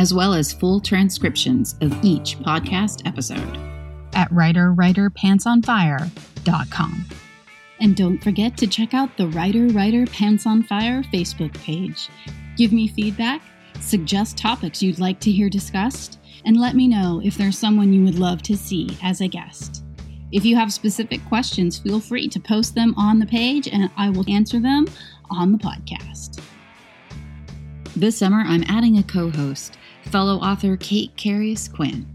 as well as full transcriptions of each podcast episode at writerwriterpantsonfire.com. And don't forget to check out the Writer Writer Pants on Fire Facebook page. Give me feedback suggest topics you'd like to hear discussed, and let me know if there's someone you would love to see as a guest. If you have specific questions, feel free to post them on the page and I will answer them on the podcast. This summer, I'm adding a co host, fellow author Kate Karyus Quinn.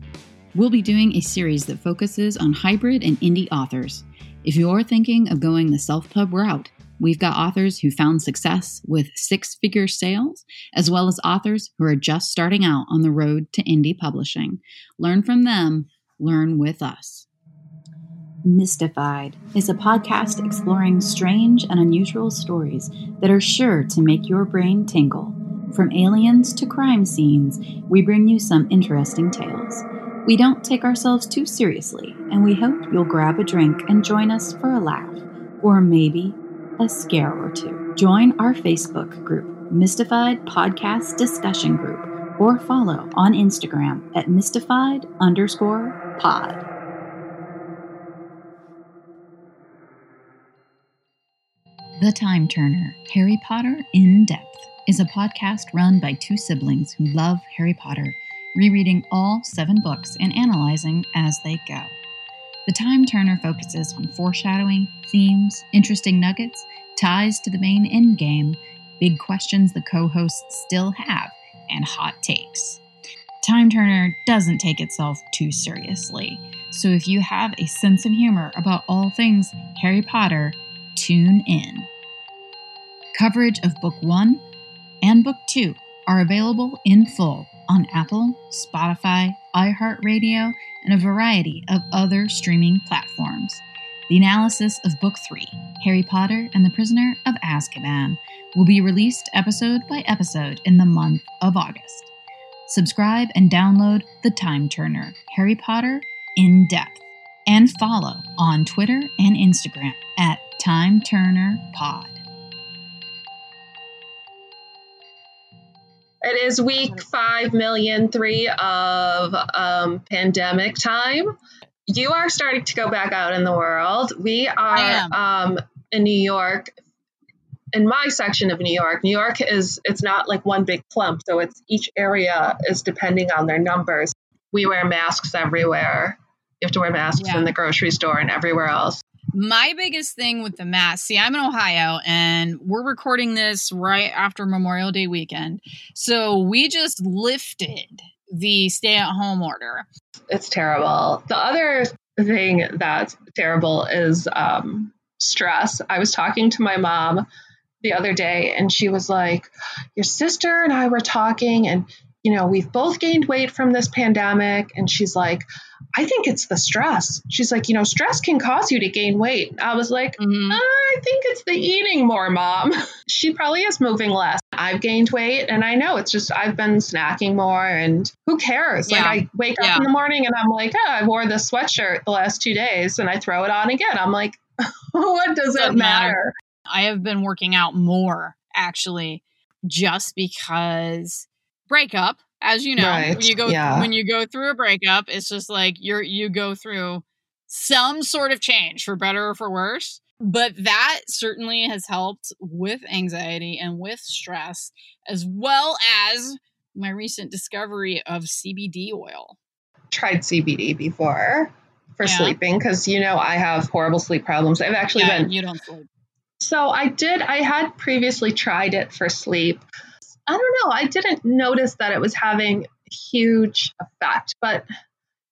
We'll be doing a series that focuses on hybrid and indie authors. If you're thinking of going the self pub route, We've got authors who found success with six figure sales, as well as authors who are just starting out on the road to indie publishing. Learn from them, learn with us. Mystified is a podcast exploring strange and unusual stories that are sure to make your brain tingle. From aliens to crime scenes, we bring you some interesting tales. We don't take ourselves too seriously, and we hope you'll grab a drink and join us for a laugh, or maybe a scare or two. Join our Facebook group, Mystified Podcast Discussion Group, or follow on Instagram at mystified underscore pod. The Time Turner Harry Potter in Depth is a podcast run by two siblings who love Harry Potter, rereading all seven books and analyzing as they go. The Time Turner focuses on foreshadowing, themes, interesting nuggets, ties to the main endgame, big questions the co hosts still have, and hot takes. Time Turner doesn't take itself too seriously, so if you have a sense of humor about all things Harry Potter, tune in. Coverage of Book 1 and Book 2 are available in full on Apple, Spotify, iHeartRadio, and a variety of other streaming platforms. The analysis of Book 3, Harry Potter and the Prisoner of Azkaban, will be released episode by episode in the month of August. Subscribe and download The Time Turner Harry Potter in Depth and follow on Twitter and Instagram at Time Turner Pod. It is week five million three of um, pandemic time. You are starting to go back out in the world. We are um, in New York. In my section of New York, New York is it's not like one big clump, so it's each area is depending on their numbers. We wear masks everywhere. You have to wear masks yeah. in the grocery store and everywhere else my biggest thing with the mask see i'm in ohio and we're recording this right after memorial day weekend. So we just lifted the stay at home order. It's terrible. The other thing that's terrible is um, stress. I was talking to my mom the other day and she was like your sister and i were talking and you know we've both gained weight from this pandemic. And she's like I think it's the stress. She's like, you know, stress can cause you to gain weight. I was like, mm-hmm. I think it's the eating more, mom. she probably is moving less. I've gained weight and I know it's just I've been snacking more and who cares? Yeah. Like I wake yeah. up in the morning and I'm like, oh, I wore this sweatshirt the last two days and I throw it on again. I'm like, what does it matter? matter? I have been working out more actually just because breakup as you know right. when you go yeah. when you go through a breakup it's just like you're you go through some sort of change for better or for worse but that certainly has helped with anxiety and with stress as well as my recent discovery of CBD oil tried CBD before for yeah. sleeping because you know I have horrible sleep problems I've actually yeah, been you don't sleep so I did I had previously tried it for sleep I don't know. I didn't notice that it was having huge effect, but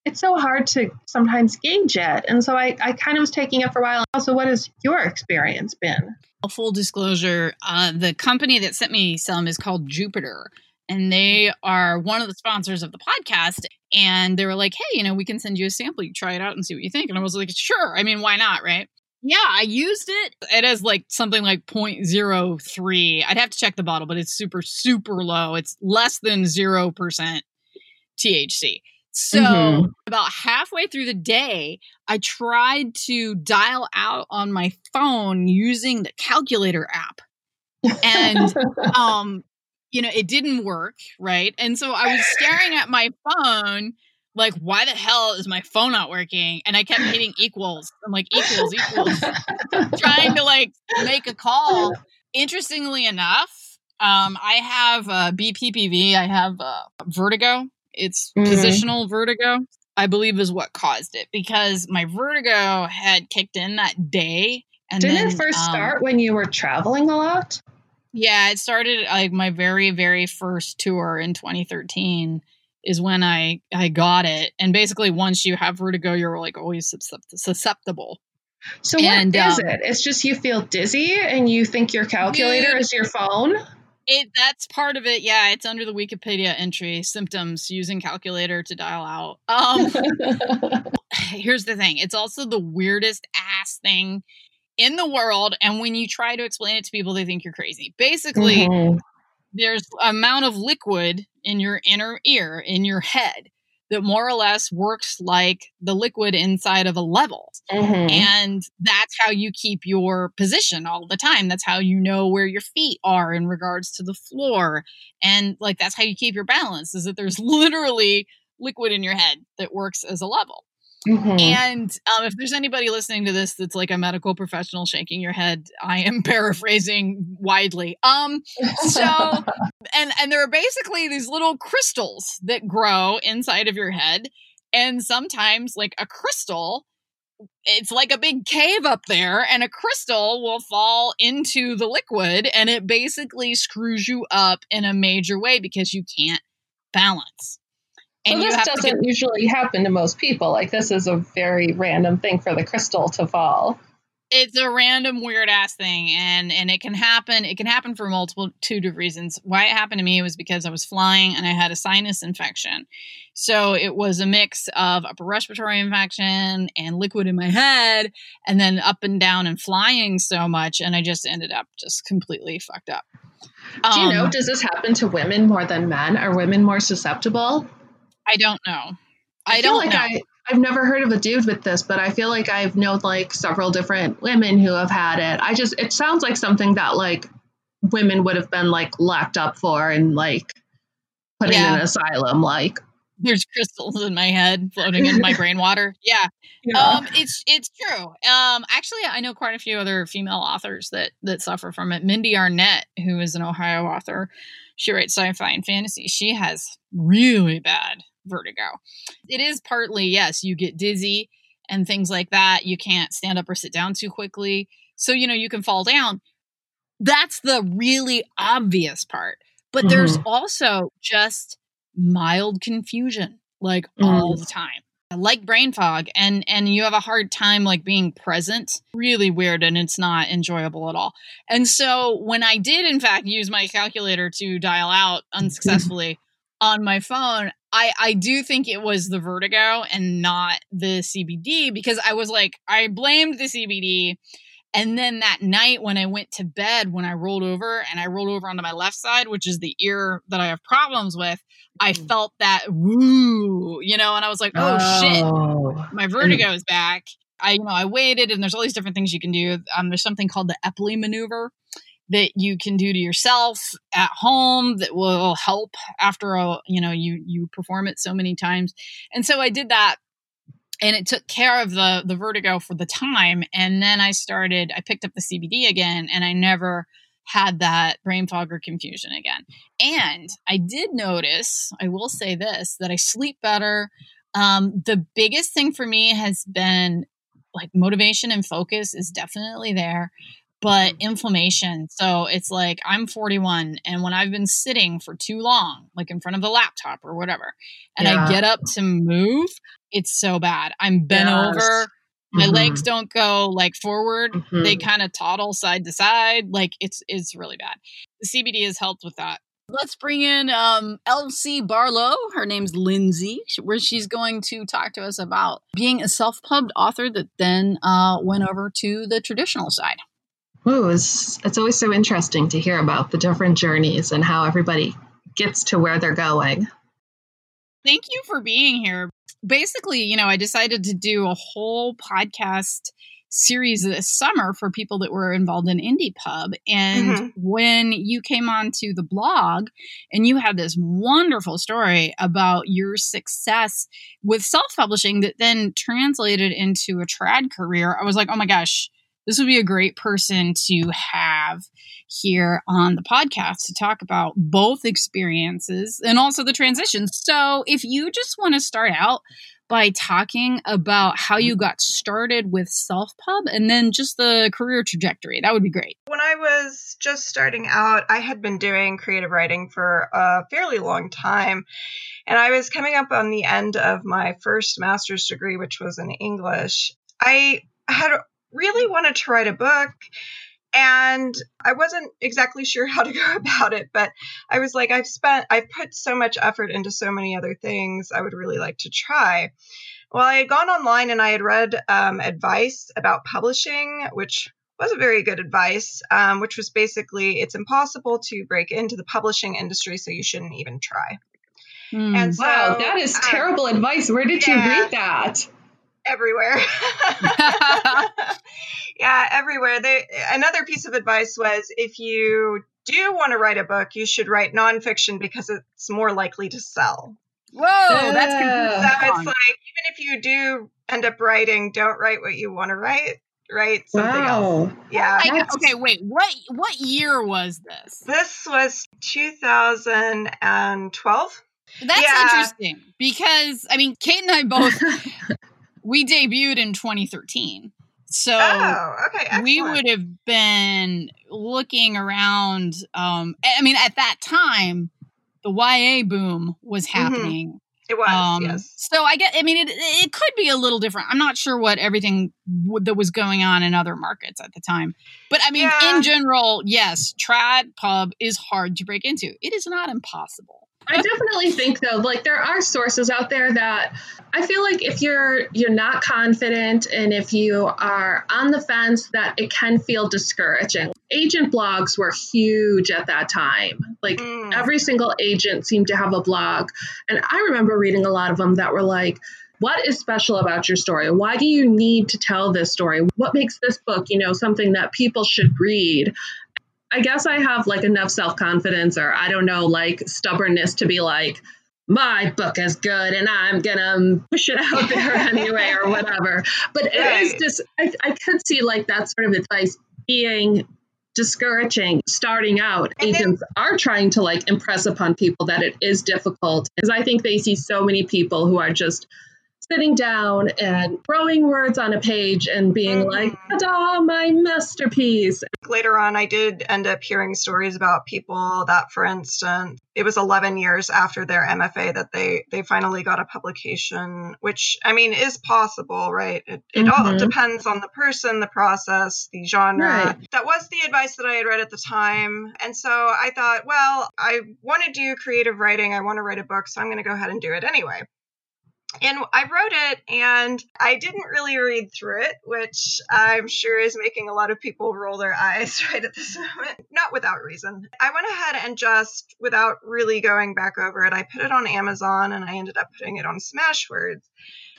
it's so hard to sometimes gauge it. And so I, I kind of was taking it for a while. Also, what has your experience been? Full disclosure, uh, the company that sent me some is called Jupiter. and they are one of the sponsors of the podcast. And they were like, hey, you know, we can send you a sample. You try it out and see what you think. And I was like, sure. I mean, why not? Right. Yeah, I used it. It has like something like 0.03. I'd have to check the bottle, but it's super, super low. It's less than 0% THC. So, mm-hmm. about halfway through the day, I tried to dial out on my phone using the calculator app. And um you know, it didn't work, right? And so I was staring at my phone like why the hell is my phone not working? And i kept hitting equals. I'm like equals equals. Trying to like make a call. Interestingly enough um i have uh bppv i have uh, vertigo. It's mm-hmm. positional vertigo i believe is what caused it because my vertigo had kicked in that day and didn't then, it first um, start when you were traveling a lot? Yeah, it started like my very very first tour in 2013 is when I I got it. And basically once you have vertigo you're like always susceptible. So and, what is um, it? It's just you feel dizzy and you think your calculator dude, is your phone? It that's part of it. Yeah, it's under the Wikipedia entry symptoms using calculator to dial out. Um here's the thing. It's also the weirdest ass thing in the world and when you try to explain it to people they think you're crazy basically mm-hmm. There's amount of liquid in your inner ear in your head that more or less works like the liquid inside of a level. Mm-hmm. and that's how you keep your position all the time. That's how you know where your feet are in regards to the floor. And like that's how you keep your balance is that there's literally liquid in your head that works as a level Mm-hmm. And um, if there's anybody listening to this that's like a medical professional shaking your head, I am paraphrasing widely. Um, so and and there are basically these little crystals that grow inside of your head, and sometimes like a crystal. It's like a big cave up there, and a crystal will fall into the liquid, and it basically screws you up in a major way because you can't balance. And so this doesn't get- usually happen to most people. Like this is a very random thing for the crystal to fall. It's a random weird ass thing, and and it can happen. It can happen for multiple two of reasons. Why it happened to me was because I was flying and I had a sinus infection. So it was a mix of upper respiratory infection and liquid in my head, and then up and down and flying so much, and I just ended up just completely fucked up. Do you know? Um, does this happen to women more than men? Are women more susceptible? I don't know. I, I don't like know. I, I've never heard of a dude with this, but I feel like I've known like several different women who have had it. I just it sounds like something that like women would have been like locked up for and like put yeah. in an asylum. Like there's crystals in my head floating in my brain water. Yeah. yeah. Um it's it's true. Um actually I know quite a few other female authors that that suffer from it. Mindee Arnett, who is an Ohio author, she writes sci-fi and fantasy. She has really bad vertigo. It is partly, yes, you get dizzy and things like that. You can't stand up or sit down too quickly. So, you know, you can fall down. That's the really obvious part. But mm-hmm. there's also just mild confusion, like mm. all the time. Like brain fog, and and you have a hard time like being present. Really weird, and it's not enjoyable at all. And so when I did, in fact, use my calculator to dial out unsuccessfully on my phone, I I do think it was the vertigo and not the CBD because I was like I blamed the CBD and then that night when I went to bed when I rolled over and I rolled over onto my left side which is the ear that I have problems with I mm. felt that woo you know and I was like oh, oh. shit my vertigo is back I you know I waited and there's all these different things you can do um there's something called the Epley maneuver that you can do to yourself at home that will help after a you know you you perform it so many times. And so i did that and it took care of the the vertigo for the time and then i started i picked up the cbd again and i never had that brain fog or confusion again. And i did notice i will say this that i sleep better. Um, the biggest thing for me has been like motivation and focus is definitely there but mm-hmm. inflammation. So it's like I'm 41 and when I've been sitting for too long, like in front of the laptop or whatever, and yeah. I get up to move, it's so bad. I'm bent yes. over. My mm-hmm. legs don't go like forward. Mm-hmm. They kind of toddle side to side. Like it's it's really bad. The CBD has helped with that. let's bring in um, L.C. Barlow. Her name's Lindsay, where she's going to talk to us about being a self-pubbed author that then uh, went over to the traditional side. Ooh, it's, it's always so interesting to hear about the different journeys and how everybody gets to where they're going. Thank you for being here. Basically, you know, I decided to do a whole podcast series this summer for people that were involved in indie pub and mm-hmm. when you came onto the blog and you had this wonderful story about your success with self-publishing that then translated into a trad career i was like oh my gosh this would be a great person to have here on the podcast to talk about both experiences and also the transition. So, if you just want to start out by talking about how you got started with self pub and then just the career trajectory, that would be great. When I was just starting out, I had been doing creative writing for a fairly long time. And I was coming up on the end of my first master's degree, which was in English. I had really wanted to write a book and I wasn't exactly sure how to go about it, but I was like, I've spent, I've put so much effort into so many other things. I would really like to try. Well, I had gone online and I had read um, advice about publishing, which wasn't very good advice, um, which was basically it's impossible to break into the publishing industry, so you shouldn't even try. Mm, and so, wow, that is um, terrible um, advice. Where did yeah, you read that? Everywhere. yeah, everywhere. They another piece of advice was if you do want to write a book, you should write nonfiction because it's more likely to sell. Whoa, that's so it's like even if you do end up writing, don't write what you want to write. Write something wow. else. Yeah. I, okay, wait. What what year was this? This was 2012. That's yeah. interesting because I mean, Kate and I both we debuted in 2013. So oh, okay, we would have been looking around. Um, I mean, at that time, the YA boom was mm-hmm. happening. Mm-hmm. It was, um, yes. So I get. I mean, it it could be a little different. I'm not sure what everything w- that was going on in other markets at the time, but I mean, yeah. in general, yes, trad pub is hard to break into. It is not impossible. I definitely think though, like there are sources out there that I feel like if you're you're not confident and if you are on the fence, that it can feel discouraging. Agent blogs were huge at that time. Like mm. every single agent seemed to have a blog, and I remember reading a lot of them that were like. What is special about your story? Why do you need to tell this story? What makes this book, you know, something that people should read? I guess I have like enough self confidence or I don't know, like stubbornness to be like, my book is good and I'm gonna push it out there anyway or whatever. But it right. is just, I, I could see like that sort of advice being discouraging starting out. And Agents then, are trying to like impress upon people that it is difficult because I think they see so many people who are just sitting down and throwing words on a page and being mm-hmm. like, ta my masterpiece. Later on, I did end up hearing stories about people that, for instance, it was 11 years after their MFA that they, they finally got a publication, which, I mean, is possible, right? It, it mm-hmm. all depends on the person, the process, the genre. Right. That was the advice that I had read at the time. And so I thought, well, I want to do creative writing. I want to write a book, so I'm going to go ahead and do it anyway and I wrote it and I didn't really read through it, which I'm sure is making a lot of people roll their eyes right at this moment. Not without reason. I went ahead and just, without really going back over it, I put it on Amazon and I ended up putting it on Smashwords.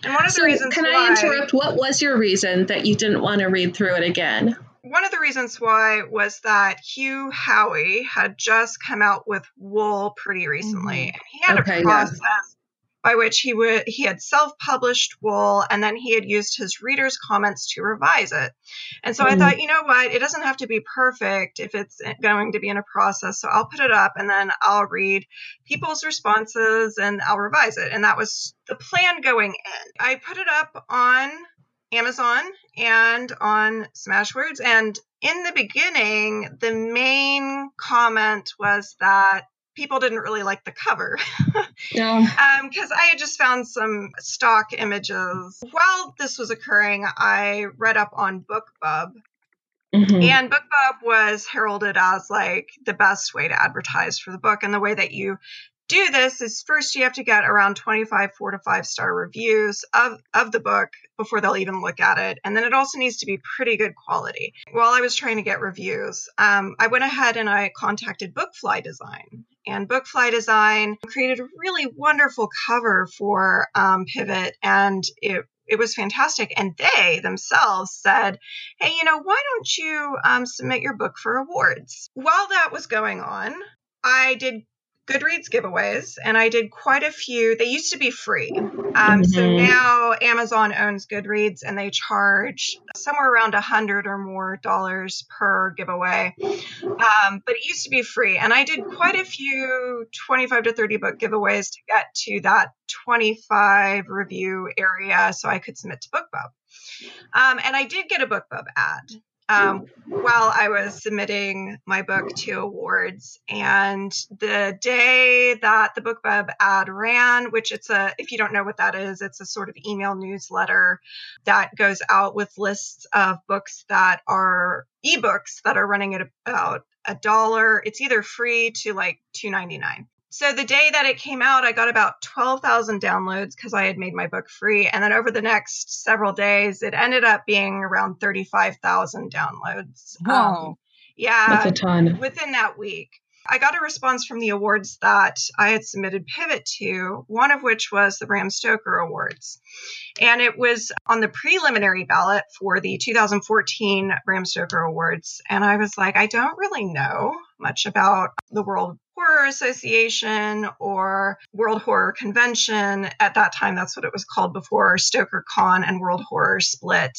And one of so the reasons Can I interrupt? What was your reason that you didn't want to read through it again? One of the reasons why was that Hugh Howey had just come out with Wool pretty recently. Mm-hmm. He had okay, a process yeah by which he would he had self-published Wool and then he had used his readers' comments to revise it. And so mm. I thought, you know what, it doesn't have to be perfect if it's going to be in a process. So I'll put it up and then I'll read people's responses and I'll revise it. And that was the plan going in. I put it up on Amazon and on Smashwords. And in the beginning, the main comment was that people didn't really like the cover. yeah. Because um, I had just found some stock images. While this was occurring, I read up on BookBub. Mm-hmm. And BookBub was heralded as like the best way to advertise for the book. And the way that you do this is first you have to get around 25 four to five star reviews of, of the book before they'll even look at it. And then it also needs to be pretty good quality. While I was trying to get reviews, um, I went ahead and I contacted Bookfly Design. And Bookfly Design created a really wonderful cover for um, Pivot, and it it was fantastic. And they themselves said, hey, you know, why don't you um, submit your book for awards? While that was going on, I did Goodreads giveaways, and I did quite a few. They used to be free. Um, mm-hmm. So now Amazon owns Goodreads and they charge somewhere around a hundred or more dollars per giveaway. Um, but it used to be free. And I did quite a few 25 to 30 book giveaways to get to that 25 review area so I could submit to BookBub. Um, and I did get a BookBub ad um, while I was submitting my book to awards. And the day that the BookBub ad ran, which it's a, if you don't know what that is, it's a sort of email newsletter that goes out with lists of books that are ebooks that are running at about a dollar. It's either free to like two ninety nine. So the day that it came out, I got about 12,000 downloads because I had made my book free. And then over the next several days, it ended up being around 35,000 downloads. Wow. Um, yeah. That's a ton. Within that week. I got a response from the awards that I had submitted Pivot to, one of which was the Bram Stoker Awards. And it was on the preliminary ballot for the 2014 Bram Stoker Awards. And I was like, I don't really know much about the World Horror Association or World Horror Convention. At that time, that's what it was called before Stoker Con and World Horror split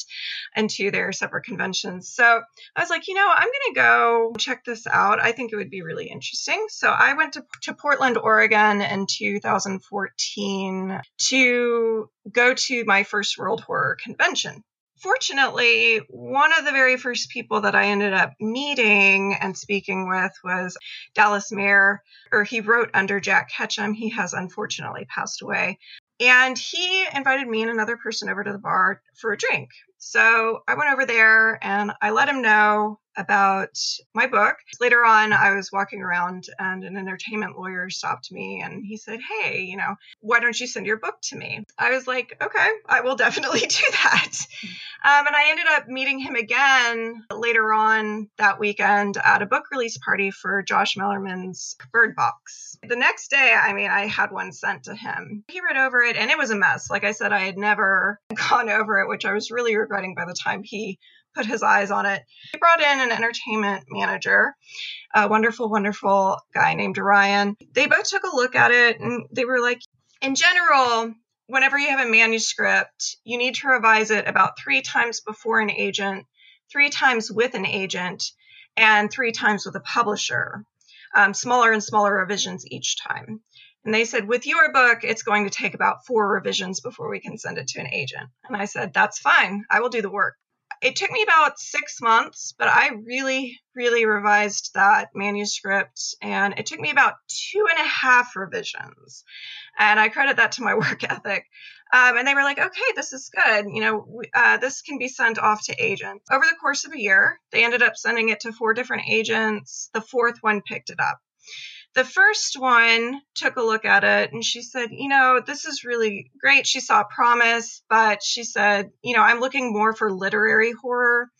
into their separate conventions. So I was like, you know, I'm going to go check this out. I think it would be really interesting. So I went to, to Portland, Oregon in 2014 to go to my first World Horror Convention fortunately, one of the very first people that I ended up meeting and speaking with was Dallas Mayr, or he wrote under Jack Ketchum. He has unfortunately passed away. And he invited me and another person over to the bar for a drink. So I went over there and I let him know about my book. Later on, I was walking around and an entertainment lawyer stopped me and he said, Hey, you know, why don't you send your book to me? I was like, Okay, I will definitely do that. Um, and I ended up meeting him again later on that weekend at a book release party for Josh Malerman's Bird Box. The next day, I mean, I had one sent to him. He read over it and it was a mess. Like I said, I had never gone over it, which I was really regretting by the time he put his eyes on it. He brought in an entertainment manager, a wonderful, wonderful guy named Ryan. They both took a look at it and they were like, in general, whenever you have a manuscript, you need to revise it about three times before an agent, three times with an agent, and three times with a publisher. Um, smaller and smaller revisions each time. And they said, with your book, it's going to take about four revisions before we can send it to an agent. And I said, that's fine. I will do the work it took me about six months, but I really, really revised that manuscript, and it took me about two and a half revisions. And I credit that to my work ethic. Um, and they were like, okay, this is good. You know, uh, this can be sent off to agents. Over the course of a year, they ended up sending it to four different agents. The fourth one picked it up the first one took a look at it and she said, You know, this is really great. She saw promise, but she said, You know, I'm looking more for literary horror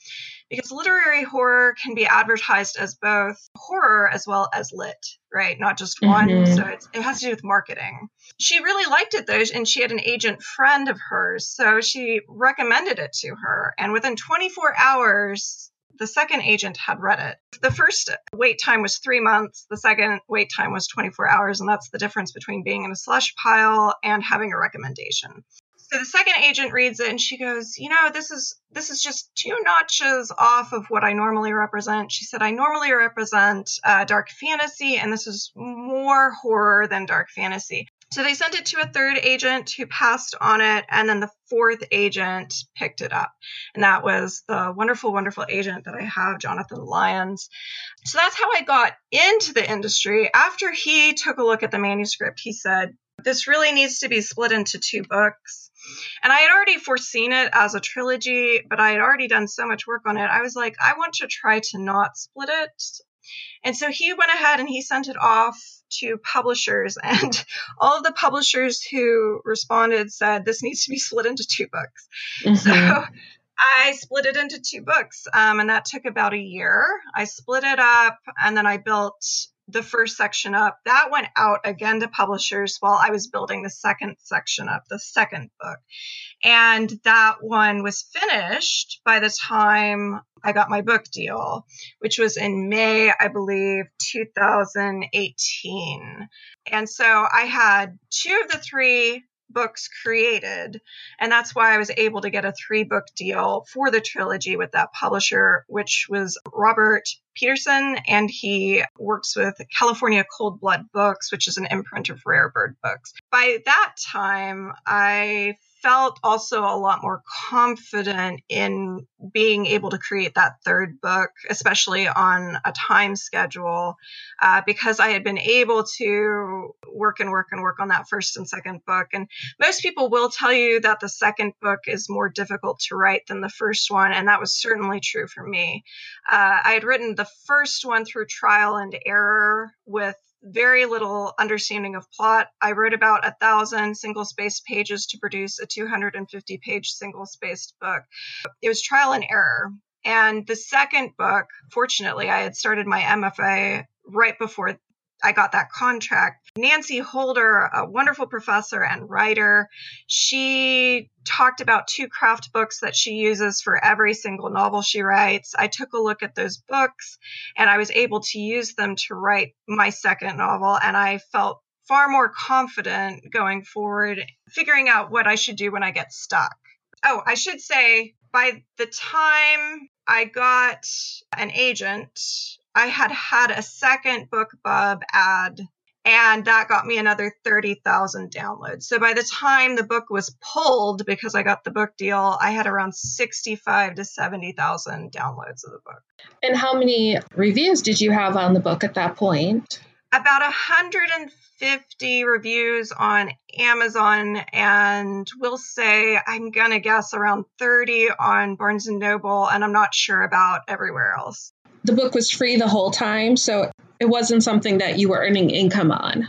because literary horror can be advertised as both horror as well as lit, right? Not just one. Mm-hmm. So it has to do with marketing. She really liked it though, and she had an agent friend of hers. So she recommended it to her. And within 24 hours, the second agent had read it. The first wait time was three months. The second wait time was 24 hours. And that's the difference between being in a slush pile and having a recommendation. So the second agent reads it and she goes, "You know, this is this is just two notches off of what I normally represent." She said, "I normally represent uh, dark fantasy, and this is more horror than dark fantasy." So they sent it to a third agent who passed on it, and then the fourth agent picked it up. And that was the wonderful, wonderful agent that I have, Jonathan Lyons. So that's how I got into the industry. After he took a look at the manuscript, he said, This really needs to be split into two books. And I had already foreseen it as a trilogy, but I had already done so much work on it. I was like, I want to try to not split it. And so he went ahead and he sent it off to publishers, and all of the publishers who responded said this needs to be split into two books. Mm-hmm. So I split it into two books, um, and that took about a year. I split it up, and then I built the first section up. That went out again to publishers while I was building the second section up, the second book. And that one was finished by the time I got my book deal, which was in May, I believe, 2018. And so I had two of the three books created. And that's why I was able to get a three book deal for the trilogy with that publisher, which was Robert Peterson. And he works with California Cold Blood Books, which is an imprint of Rare Bird Books. By that time, I felt also a lot more confident in being able to create that third book, especially on a time schedule, uh, because I had been able to work and work and work on that first and second book. And most people will tell you that the second book is more difficult to write than the first one, and that was certainly true for me. Uh, I had written the first one through trial and error with very little understanding of plot. I wrote about a thousand single spaced pages to produce a 250 page single spaced book. It was trial and error. And the second book, fortunately, I had started my MFA right before I got that contract. Nancy Holder, a wonderful professor and writer, she talked about two craft books that she uses for every single novel she writes. I took a look at those books and I was able to use them to write my second novel, and I felt far more confident going forward, figuring out what I should do when I get stuck. Oh, I should say, by the time I got an agent, I had had a second BookBub ad and that got me another 30,000 downloads. So by the time the book was pulled because I got the book deal, I had around 65 to 70,000 downloads of the book. And how many reviews did you have on the book at that point? About 150 reviews on Amazon and we'll say I'm to guess around 30 on Barnes and Noble and I'm not sure about everywhere else the book was free the whole time, so it wasn't something that you were earning income on.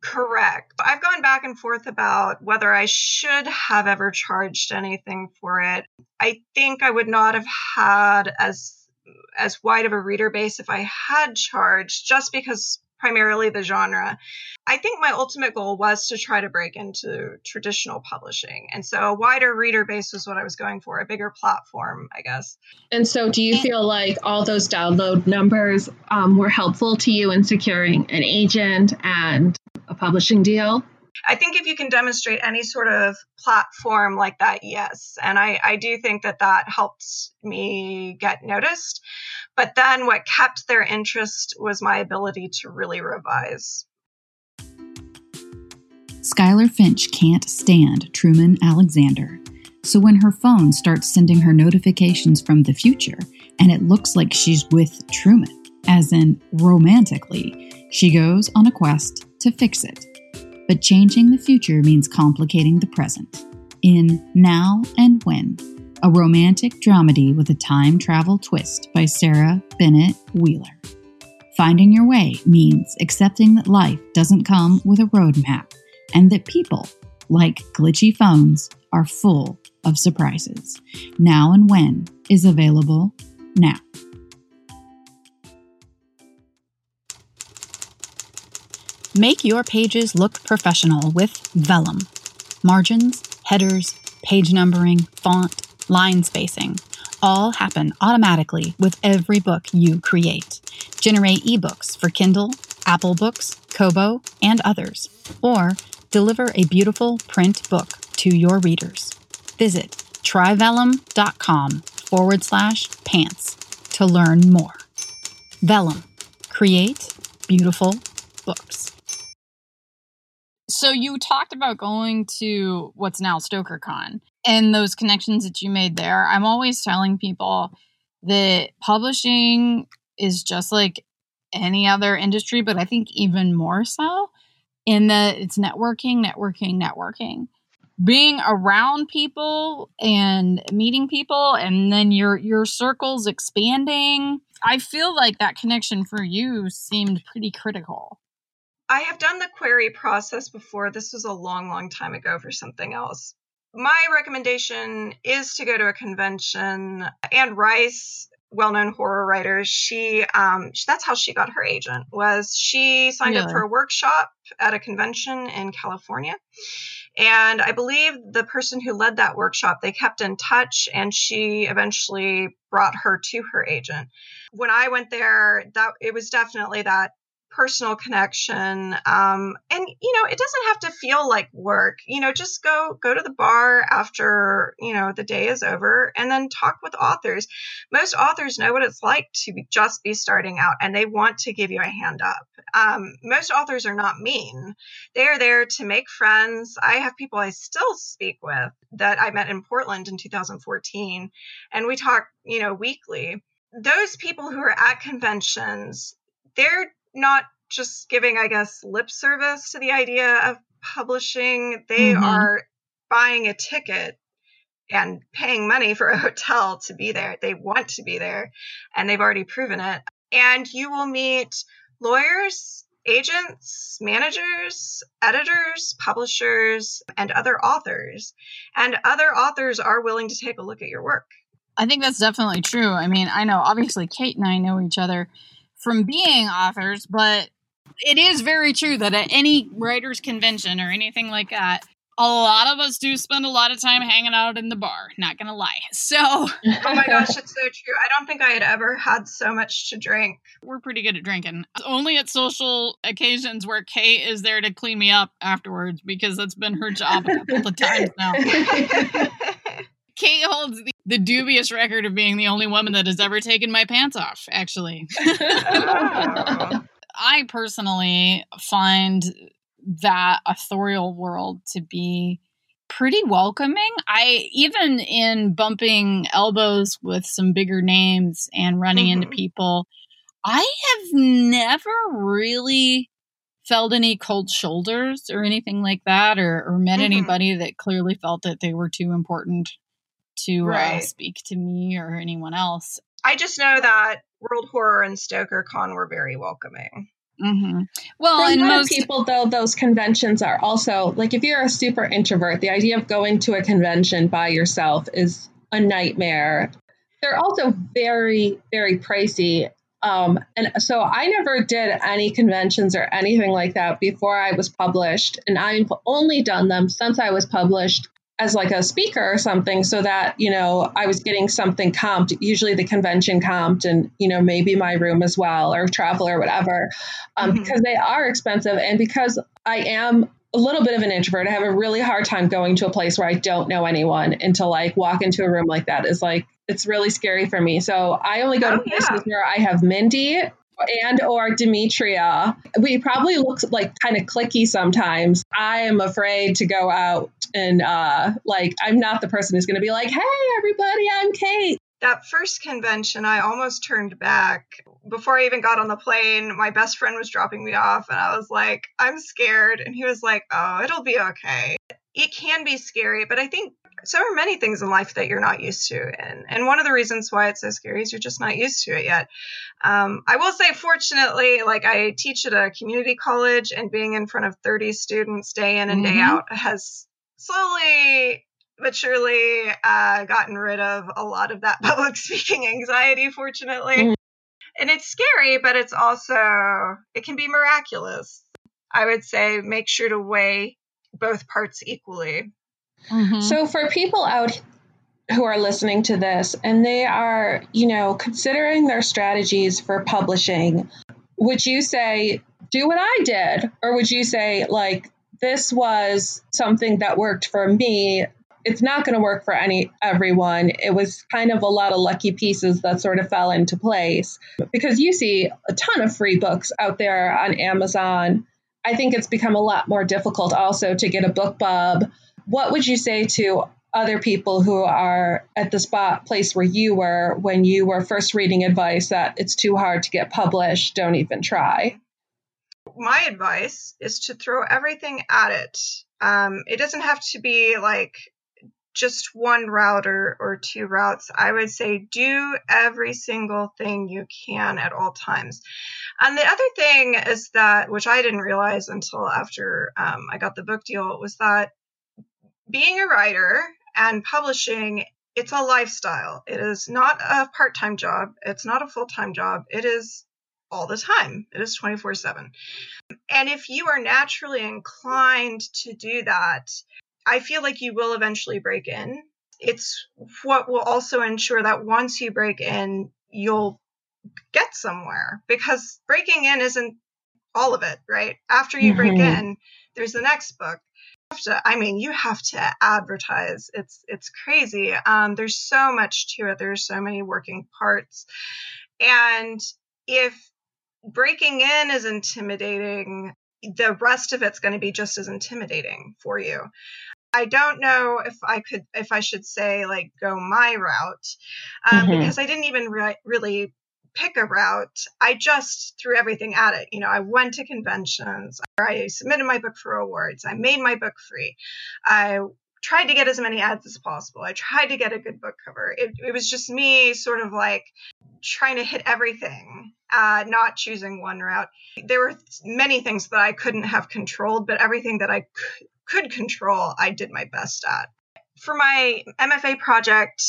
Correct. I've gone back and forth about whether I should have ever charged anything for it. I think I would not have had as as wide of a reader base if I had charged just because primarily the genre. I think my ultimate goal was to try to break into traditional publishing. And so a wider reader base was what I was going for, a bigger platform, I guess. And so do you feel like all those download numbers um, were helpful to you in securing an agent and a publishing deal? I think if you can demonstrate any sort of platform like that, yes. And I, I do think that that helped me get noticed. But then what kept their interest was my ability to really revise. Skylar Finch can't stand Truman Alexander. So when her phone starts sending her notifications from the future and it looks like she's with Truman, as in romantically, she goes on a quest to fix it. But changing the future means complicating the present. In Now and When, a romantic dramedy with a time travel twist by Sarah Bennett Wheeler. Finding your way means accepting that life doesn't come with a roadmap and that people, like glitchy phones, are full of surprises. Now and When is available now. Make your pages look professional with Vellum. Margins, headers, page numbering, font, line spacing all happen automatically with every book you create. Generate ebooks for Kindle, Apple Books, Kobo, and others, or deliver a beautiful print book to your readers. Visit tryvellum.com forward slash pants to learn more. Vellum. Create beautiful books. So you talked about going to what's now StokerCon and those connections that you made there. I'm always telling people that publishing is just like any other industry, but I think even more so in that it's networking, networking, networking. being around people and meeting people and then your your circles expanding i feel like that connection for you seemed pretty critical i have done the query process before. This was a long long time ago for something else. My recommendation is to go to a convention. Anne Rice well-known horror writer she um that's how she got her agent was she signed up for a workshop at a convention in california. And i believe the person who led that workshop they kept in touch and she eventually brought her to her agent. When i went there that it was definitely that personal connection um, and you know it doesn't have to feel like work you know just go go to the bar after you know the day is over and then talk with authors. Most authors know what it's like to be, just be starting out and they want to give you a hand up. Um, most authors are not mean. They are there to make friends. I have people i still speak with that i met in portland in 2014 and we talk you know weekly. Those people who are at conventions they're not just giving, I guess, lip service to the idea of publishing. They mm-hmm. are buying a ticket and paying money for a hotel to be there. They want to be there and they've already proven it. And you will meet lawyers, agents, managers, editors, publishers, and other authors. And other authors are willing to take a look at your work. I think that's definitely true. I mean, I know obviously Kate and I know each other from being authors, but it is very true that at any writers' convention or anything like that, a lot of us do spend a lot of time hanging out in the bar, not gonna lie. So Oh my gosh, it's so true. I don't think I had ever had so much to drink. We're pretty good at drinking. Only at social occasions where Kate is there to clean me up afterwards because that's been her job a couple of times now. Kate holds the, the, dubious record of being the only woman that has ever taken my pants off, actually. I personally find that authorial world to be pretty welcoming. I even in bumping elbows with some bigger names and running mm-hmm. into people, I have never really felt any cold shoulders or anything like that or, or met mm-hmm. anybody that clearly felt that they were too important to uh, right. uh, speak to me or anyone else. I just know that World Horror and Stoker Con were very welcoming. Mm-hmm. Well, for a lot most- of people, though, those conventions are also like if you're a super introvert, the idea of going to a convention by yourself is a nightmare. They're also very, very pricey. Um, and so I never did any conventions or anything like that before I was published. And I've only done them since I was published as like a speaker or something so that you know i was getting something comped usually the convention comped and you know maybe my room as well or travel or whatever um, mm-hmm. because they are expensive and because i am a little bit of an introvert i have a really hard time going to a place where i don't know anyone and to like walk into a room like that is like it's really scary for me so i only go oh, to places yeah. where i have mindy and or Demetria. We probably look like kind of clicky sometimes. I am afraid to go out and uh like I'm not the person who's going to be like, "Hey everybody, I'm Kate." That first convention, I almost turned back. Before I even got on the plane, my best friend was dropping me off and I was like, "I'm scared." And he was like, "Oh, it'll be okay." It can be scary, but I think so are many things in life that you're not used to and and one of the reasons why it's so scary is you're just not used to it yet um, i will say fortunately like i teach at a community college and being in front of 30 students day in and mm-hmm. day out has slowly but surely uh, gotten rid of a lot of that public speaking anxiety fortunately mm-hmm. and it's scary but it's also it can be miraculous i would say make sure to weigh both parts equally Mm-hmm. So for people out who are listening to this and they are, you know, considering their strategies for publishing, would you say do what I did or would you say like this was something that worked for me it's not going to work for any everyone. It was kind of a lot of lucky pieces that sort of fell into place because you see a ton of free books out there on Amazon. I think it's become a lot more difficult also to get a book BookBub what would you say to other people who are at the spot place where you were when you were first reading advice that it's too hard to get published, don't even try? My advice is to throw everything at it Um, it doesn't have to be like just one route or, or two routes. I would say do every single thing you can at all times. And the other thing is that, which I didn't realize until after um, I got the book deal, was that being a writer and publishing it's a lifestyle. It is not a part time job. It's not a full time job. It is all the time. It is 24 7. And if you are naturally inclined to do that, I feel like you will eventually break in. It's what will also ensure that once you break in, you'll get somewhere because breaking in isn't all of it, right? After you mm-hmm. break in, there's the next book. To, I mean, you have to advertise. It's it's crazy. Um, there's so much to it. There's so many working parts, and if breaking in is intimidating, the rest of it's going to be just as intimidating for you. I don't know if I could, if I should say like go my route, um, mm-hmm. because I didn't even re- really pick a route. I just threw everything at it. You know, I went to conventions, I submitted my book for awards, I made my book free, I tried to get as many ads as possible. I tried to get a good book cover. It, it was just me sort of like trying to hit everything, uh, not choosing one route. There were many things that I couldn't have controlled, but everything that I c- could control, I did my best at. For my MFA project,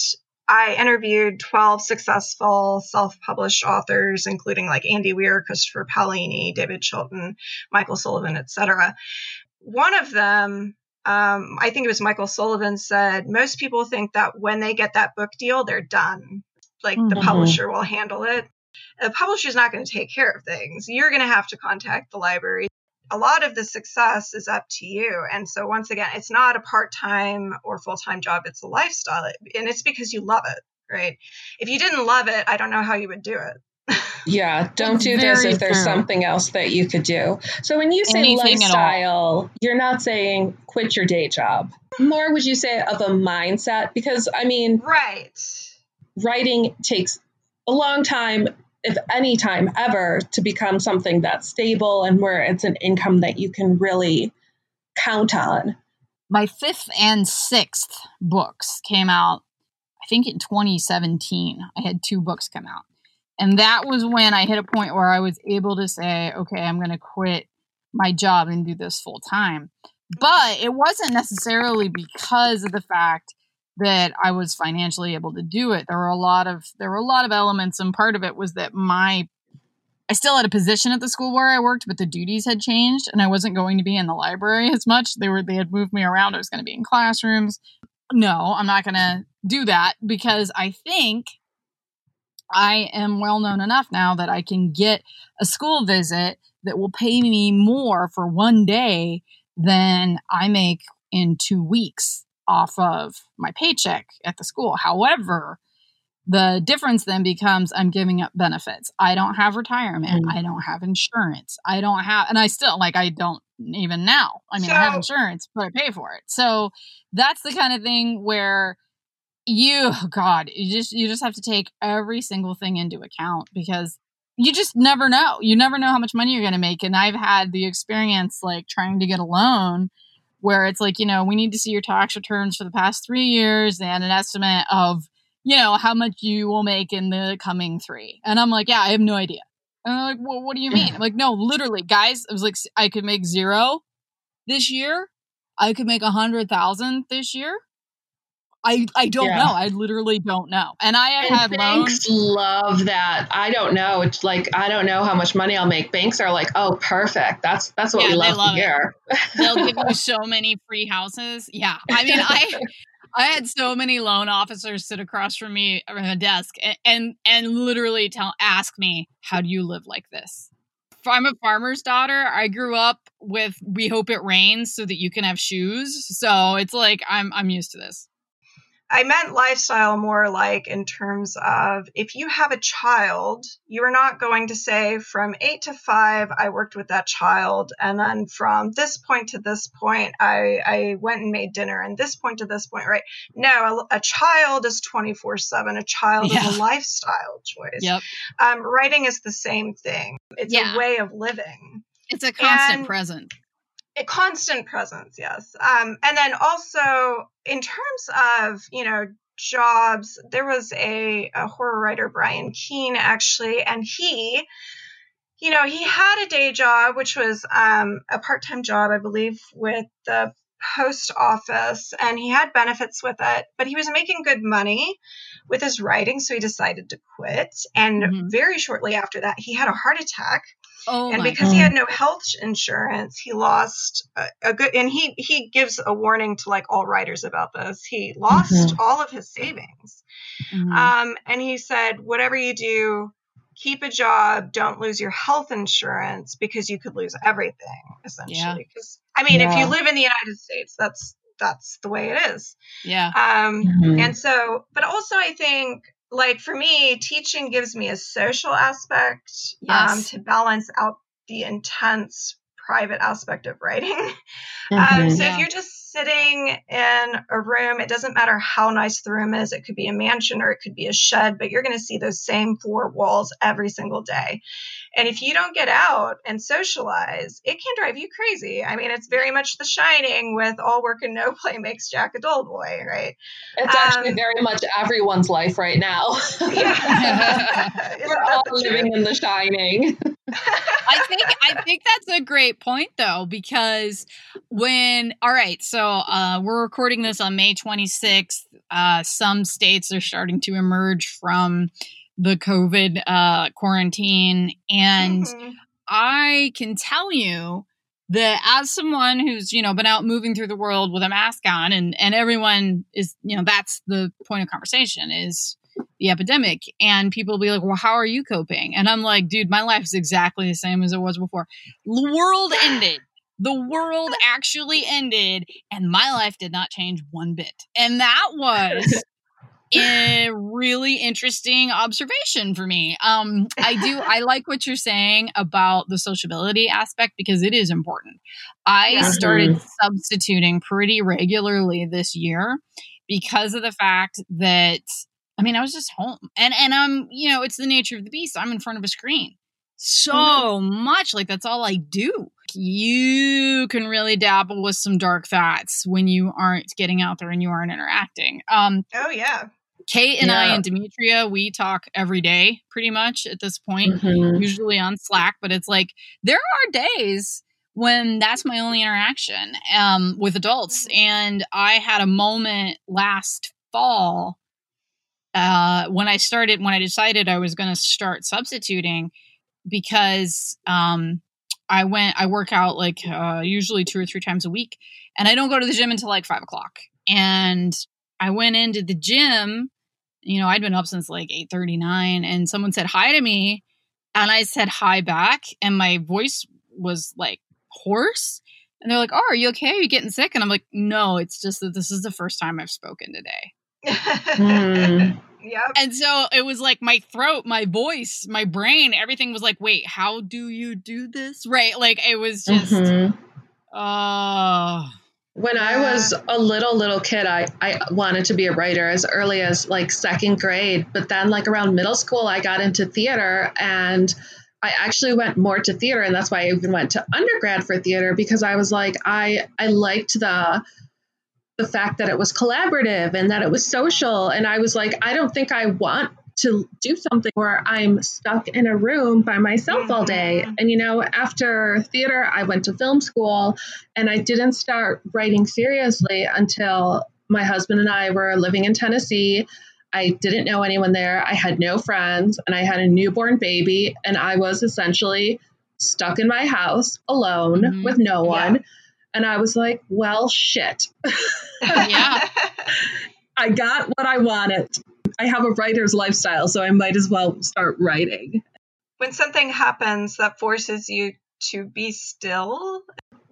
I interviewed 12 successful self published authors, including like Andy Weir, Christopher Paolini, David Chilton, Michael Sullivan, etc. One of them, um, I think it was Michael Sullivan, said most people think that when they get that book deal, they're done. Like mm-hmm. the publisher will handle it. The publisher's not going to take care of things. You're going to have to contact the library a lot of the success is up to you. And so, once again, it's not a part time or full time job, it's a lifestyle. And it's because you love it, right? If you didn't love it, I don't know how you would do it. yeah, don't do this if there's true. something else that you could do. So, when you say Anything lifestyle, you're not saying quit your day job. More would you say of a mindset? Because, I mean, right. Writing takes a long time if any time ever, to become something that's stable and where it's an income that you can really count on. My fifth and sixth books came out, I think in 2017. I had two books come out. And that was when I hit a point where I was able to say, okay, I'm going to quit my job and do this full time. But it wasn't necessarily because of the fact that I was financially able to do it. There were a lot of there were a lot of elements, and part of it was that my I still had a position at the school where I worked, but the duties had changed, and I wasn't going to be in the library as much. They were they had moved me around. I was going to be in classrooms. No, I'm not going to do that because I think I am well known enough now that I can get a school visit that will pay me more for one day than I make in two weeks off of my paycheck at the school. However, the difference then becomes I'm giving up benefits. I don't have retirement. Mm. I don't have insurance. I don't have, and I still like, I don't even now. I mean, so, I have insurance, but I pay for it. So that's the kind of thing where you, God, you just, you just have to take every single thing into account because you just never know. You never know how much money you're going to make. And I've had the experience like trying to get a loan where it's like, you know, we need to see your tax returns for the past three years and an estimate of, you know, how much you will make in the coming three. And I'm like, yeah, I have no idea. And I'm like, well, what do you mean? I'm like, no, literally, guys, it was like, I could make zero this year. I could make a hundred thousand this year. I I don't yeah. know. I literally don't know. And I have and had banks loans. love that. I don't know. It's like I don't know how much money I'll make. Banks are like, oh, perfect. That's that's what yeah, we love, love to hear. They'll give you so many free houses. Yeah, I mean, I I had so many loan officers sit across from me at the desk and, and and literally tell ask me, how do you live like this? I'm a farmer's daughter. I grew up with we hope it rains so that you can have shoes. So it's like I'm I'm used to this. I meant lifestyle more like in terms of if you have a child, you are not going to say from eight to five, I worked with that child. And then from this point to this point, I, I went and made dinner. And this point to this point, right? No, a, a child is 24 7. A child yeah. is a lifestyle choice. Yep. Um, writing is the same thing, it's yeah. a way of living. It's a constant and, present A constant presence, yes. Um, and then also in terms of you know jobs, there was a, a horror writer, Brian Keene, actually, and he you know, he had a day job, which was um, a part time job, I believe, with the post office, and he had benefits with it, but he was making good money with his writing, so he decided to quit. And mm-hmm. very shortly after that, he had a heart attack. Oh and because God. he had no health insurance, he lost a, a, good. And he he gives a warning to like all writers about this. He lost mm-hmm. all of his savings, mm-hmm. um, and he said, "Whatever you do, keep a job, don't lose your health insurance because you could lose everything essentially. Because. I mean, yeah. if you live in the United States, that's that's the way it is. Yeah. Um, mm-hmm. and so, but also I think like for me, teaching gives me a social aspect um, yes. um, to balance out the intense private aspect of writing. Mm-hmm. Um, so yeah. if you're just sitting in a room, it doesn't matter how nice the room is. It could be a mansion or it could be a shed, but you're going to see those same four walls every single day. And if you don't get out and socialize, it can drive you crazy. I mean, it's very much the shining with all work and no play makes Jack a dull boy, right? It's actually um, very much everyone's life right now. Yeah. We're all living in the shining. I think I think that's a great point though, because when all right, so uh, we're recording this on May 26th. Uh, some states are starting to emerge from the COVID uh, quarantine. And mm-hmm. I can tell you that as someone who's, you know, been out moving through the world with a mask on and, and everyone is, you know, that's the point of conversation is the epidemic. And people will be like, well, how are you coping? And I'm like, dude, my life is exactly the same as it was before. The world ended. The world actually ended, and my life did not change one bit. And that was a really interesting observation for me. Um, I do, I like what you're saying about the sociability aspect because it is important. I mm-hmm. started substituting pretty regularly this year because of the fact that I mean, I was just home and, and I'm, you know, it's the nature of the beast. I'm in front of a screen so mm-hmm. much. Like that's all I do. You can really dabble with some dark thoughts when you aren't getting out there and you aren't interacting. Um, oh yeah. Kate and yeah. I and Demitria, we talk every day pretty much at this point, mm-hmm. usually on Slack, but it's like there are days when that's my only interaction um, with adults. Mm-hmm. And I had a moment last fall uh, when I started, when I decided I was going to start substituting because um, I went, I work out like uh, usually two or three times a week, and I don't go to the gym until like five o'clock. And I went into the gym you know, I'd been up since like 8:39 and someone said hi to me and I said hi back and my voice was like hoarse and they're like, "Oh, are you okay? Are you getting sick?" And I'm like, "No, it's just that this is the first time I've spoken today." Mm. Yep. And so it was like my throat, my voice, my brain, everything was like, "Wait, how do you do this?" Right? Like it was just mm-hmm. oh when yeah. I was a little little kid, I I wanted to be a writer as early as like second grade. But then like around middle school, I got into theater and I actually went more to theater, and that's why I even went to undergrad for theater because I was like I I liked the the fact that it was collaborative and that it was social and I was like I don't think I want to do something where I'm stuck in a room by myself all day. Mm-hmm. And, you know, after theater, I went to film school and I didn't start writing seriously until my husband and I were living in Tennessee. I didn't know anyone there. I had no friends and I had a newborn baby. And I was essentially stuck in my house alone mm-hmm. with no one. Yeah. And I was like, well, shit. yeah. I got what I wanted. I have a writer's lifestyle, so I might as well start writing. When something happens that forces you to be still,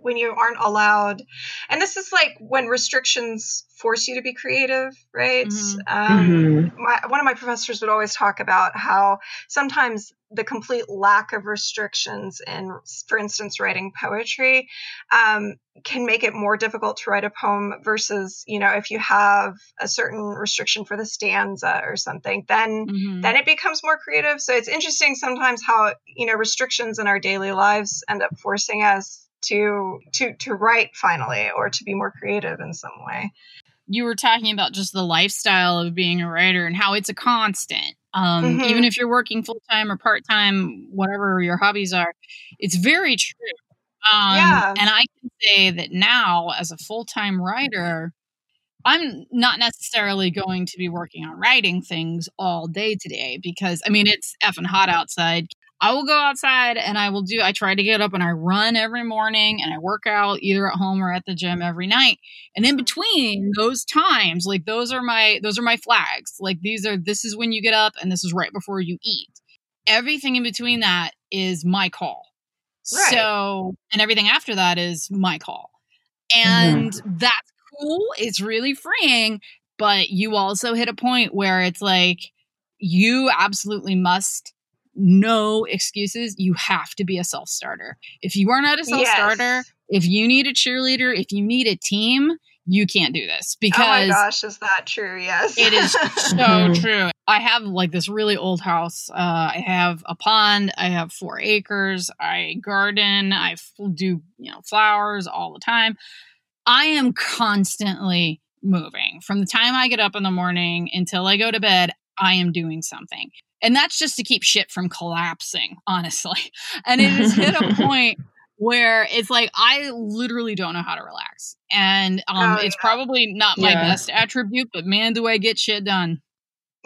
when you aren't allowed, and this is like when restrictions force you to be creative, right? Mm-hmm. Um, mm-hmm. My, one of my professors would always talk about how sometimes the complete lack of restrictions in, for instance, writing poetry um, can make it more difficult to write a poem versus, you know, if you have a certain restriction for the stanza or something, then mm-hmm. then it becomes more creative. So it's interesting sometimes how you know restrictions in our daily lives end up forcing us to to to write finally or to be more creative in some way you were talking about just the lifestyle of being a writer and how it's a constant um, mm-hmm. even if you're working full-time or part-time whatever your hobbies are it's very true um, yeah. and i can say that now as a full-time writer I'm not necessarily going to be working on writing things all day today because I mean it's effing hot outside. I will go outside and I will do I try to get up and I run every morning and I work out either at home or at the gym every night. And in between those times, like those are my those are my flags. Like these are this is when you get up and this is right before you eat. Everything in between that is my call. Right. So and everything after that is my call. Mm-hmm. And mm-hmm. that's cool. It's really freeing. But you also hit a point where it's like, you absolutely must no excuses. You have to be a self starter. If you are not a self starter, yes. if you need a cheerleader, if you need a team, you can't do this because oh my gosh, is that true? Yes, it is so true. I have like this really old house. Uh, I have a pond. I have four acres. I garden. I do you know flowers all the time. I am constantly moving from the time I get up in the morning until I go to bed. I am doing something. And that's just to keep shit from collapsing, honestly. And it has hit a point where it's like I literally don't know how to relax. And um, oh, it's yeah. probably not my yeah. best attribute, but man, do I get shit done.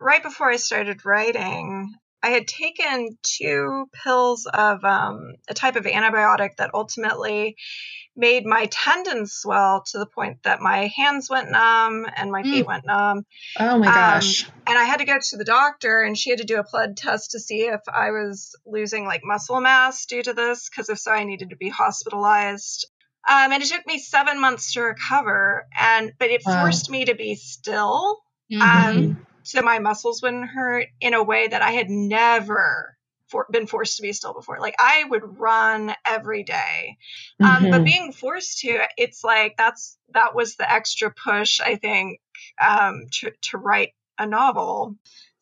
right before I started writing, I had taken two pills of um, a type of antibiotic that ultimately made my tendons swell to the point that my hands went numb and my feet mm. went numb. Oh my um, gosh. Um, and I had to go to the doctor and she had to do a blood test to see if I was losing like muscle mass due to this, because if so, I needed to be hospitalized. Um, and it took me seven months to recover. And but it wow. forced me to be still. Mm-hmm. Um, so my muscles wouldn't hurt in a way that I had never for, been forced to be still before. Like I would run every day. Um, mm-hmm. but being forced to, it's like that's that was the extra push I think um, to to write a novel.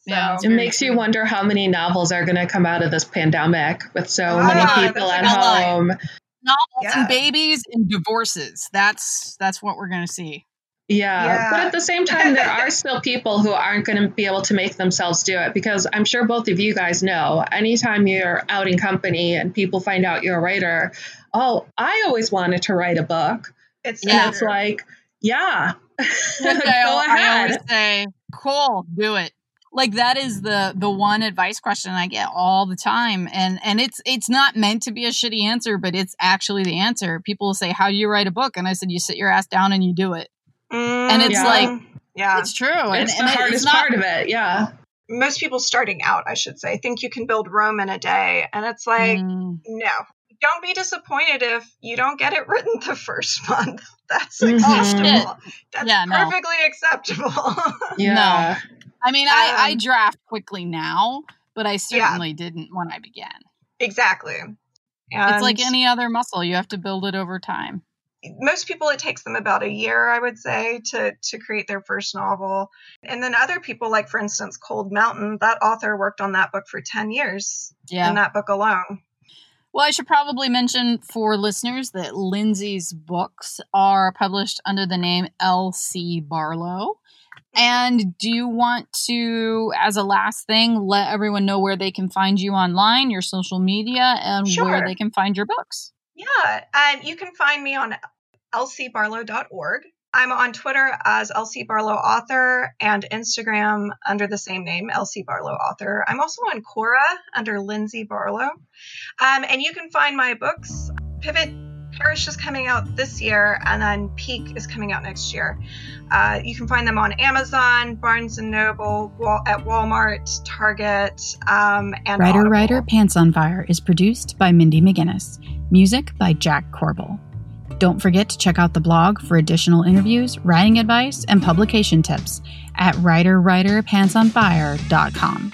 So, yeah, it makes you wonder how many novels are going to come out of this pandemic with so oh, many people at home. Novels yeah. and babies and divorces. That's that's what we're going to see. Yeah, yeah, but at the same time, there are still people who aren't going to be able to make themselves do it because I'm sure both of you guys know anytime you're out in company and people find out you're a writer, oh, I always wanted to write a book. It's and it's like, yeah, go ahead. I always say, cool, do it. Like that is the the one advice question I get all the time, and and it's it's not meant to be a shitty answer, but it's actually the answer. People will say, "How do you write a book?" And I said, "You sit your ass down and you do it." Mm, and it's yeah. like, yeah, it's true. It's and, the and hardest it's not, part of it. Yeah. Most people starting out, I should say, think you can build Rome in a day. And it's like, mm. no, don't be disappointed if you don't get it written the first month. That's mm-hmm. acceptable. That's yeah, perfectly no. acceptable. yeah. No. I mean, um, I, I um, draft quickly now, but I certainly yeah. didn't when I began. Exactly. And it's like any other muscle, you have to build it over time most people it takes them about a year i would say to to create their first novel and then other people like for instance cold mountain that author worked on that book for 10 years yeah in that book alone well i should probably mention for listeners that lindsay's books are published under the name lc barlow and do you want to, as a last thing, let everyone know where they can find you online, your social media, and sure. where they can find your books? Yeah, and you can find me on lcbarlow.org. I'm on Twitter as LC Barlow Author and Instagram under the same name, LC Barlow Author. I'm also on Quora under Lindsay Barlow. Um, and you can find my books. Pivot Parish is coming out this year, and then Peak is coming out next year. Uh, you can find them on Amazon, Barnes and Noble, Wal- at Walmart, Target, um, and Writer Audible. Writer Pants on Fire is produced by Mindy McGinnis. Music by Jack Corbel. Don't forget to check out the blog for additional interviews, writing advice, and publication tips at writerwriterpantsonfire.com.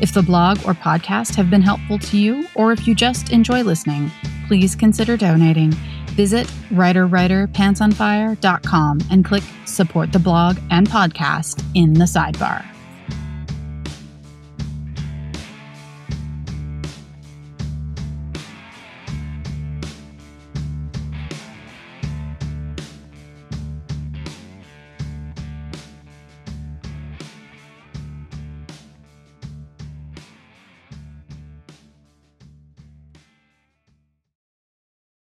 If the blog or podcast have been helpful to you, or if you just enjoy listening, please consider donating. Visit writerwriterpantsonfire.com and click support the blog and podcast in the sidebar.